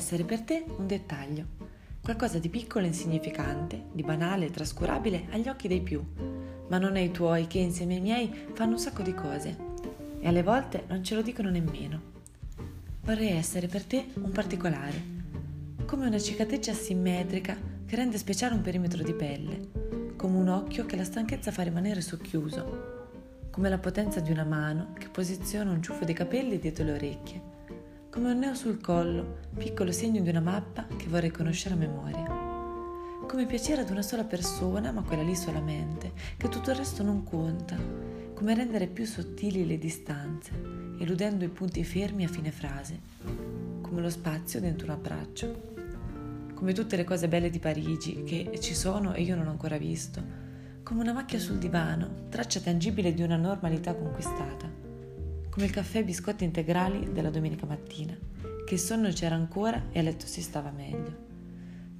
essere per te un dettaglio, qualcosa di piccolo e insignificante, di banale e trascurabile agli occhi dei più, ma non ai tuoi che insieme ai miei fanno un sacco di cose e alle volte non ce lo dicono nemmeno. Vorrei essere per te un particolare, come una cicatrice asimmetrica che rende speciale un perimetro di pelle, come un occhio che la stanchezza fa rimanere socchiuso, come la potenza di una mano che posiziona un ciuffo di capelli dietro le orecchie, come un neo sul collo, piccolo segno di una mappa che vorrei conoscere a memoria. Come piacere ad una sola persona, ma quella lì solamente, che tutto il resto non conta, come rendere più sottili le distanze, eludendo i punti fermi a fine frase, come lo spazio dentro un abbraccio, come tutte le cose belle di Parigi che ci sono e io non ho ancora visto, come una macchia sul divano, traccia tangibile di una normalità conquistata, come il caffè e biscotti integrali della domenica mattina, che il sonno c'era ancora e a letto si stava meglio.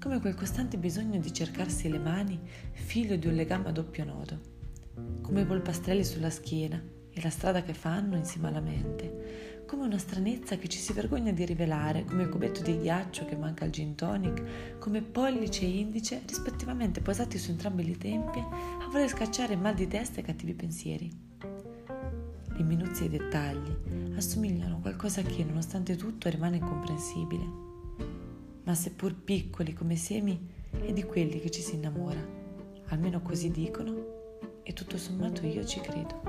Come quel costante bisogno di cercarsi le mani figlio di un legame a doppio nodo, come i polpastrelli sulla schiena e la strada che fanno insieme alla mente, come una stranezza che ci si vergogna di rivelare, come il cubetto di ghiaccio che manca al gin tonic, come pollice e indice rispettivamente posati su entrambi le tempie a voler scacciare mal di testa e cattivi pensieri. Le minuzie e i dettagli assomigliano a qualcosa che, nonostante tutto, rimane incomprensibile ma seppur piccoli come semi, è di quelli che ci si innamora. Almeno così dicono e tutto sommato io ci credo.